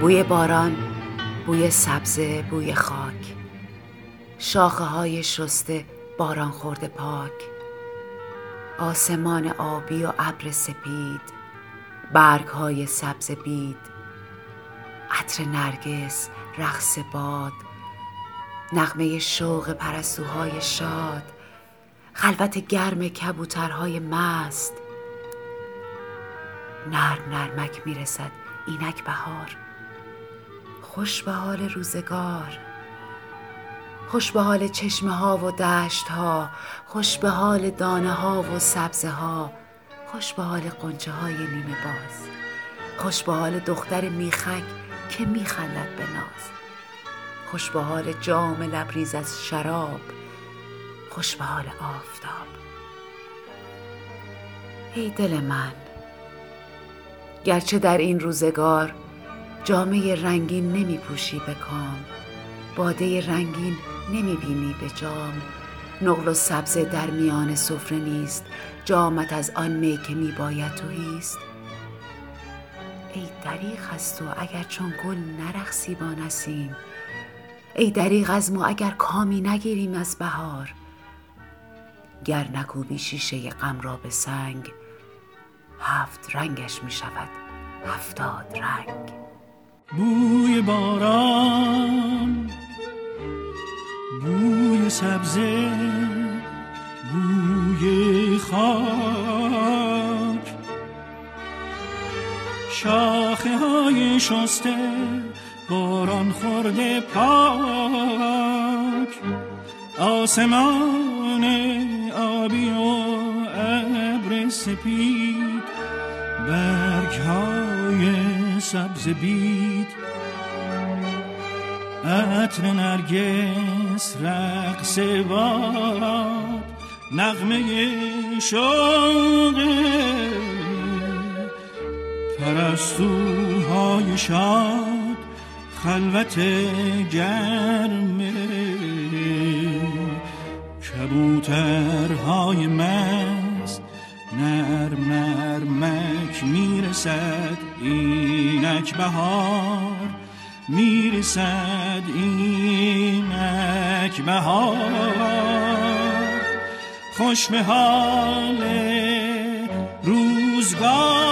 بوی باران بوی سبزه بوی خاک. شاخه های شسته باران خورده پاک. آسمان آبی و ابر سپید برگ های سبز بید. عطر نرگس رقص باد نغمه شوق پرستوهای شاد خلوت گرم کبوترهای مست. نرم نرمک می‌رسد اینک بهار. خوش به حال روزگار. خوش به حال چشمه ها و دشت ها. خوش به حال دانه ها و سبزه ها. خوش به حال قنچه های نیمه باز. خوش به حال دختر میخک که میخندد به ناز. خوش به حال جام لبریز از شراب. خوش به حال آفتاب. ای دل من گرچه در این روزگار جامعه رنگین نمی پوشی به کام. باده رنگین نمی بینی به جام. نقل و سبزه در میان سفره نیست. جامت از آن می که می باید تویست ای دریغ از تو اگر چون گل نرقصی با نسیم ای دریغ از ما اگر کامی نگیریم از بهار. گر نکوبی شیشه غم را به سنگ هفت رنگش می شود هفتاد رنگ. بوی باران بوی سبزه بوی خاک. شاخه های شسته باران خورده پاک. آسمان آبی و ابر سپید برگ های سبز بید. عطر نرگس رقص باد نغمه شوق پرستوهای شاد خلوت گرم کبوترهای مست. نرم نرمک می‌رسد اینک بهار می‌رسد اینک بهار. خوش به حال روزگار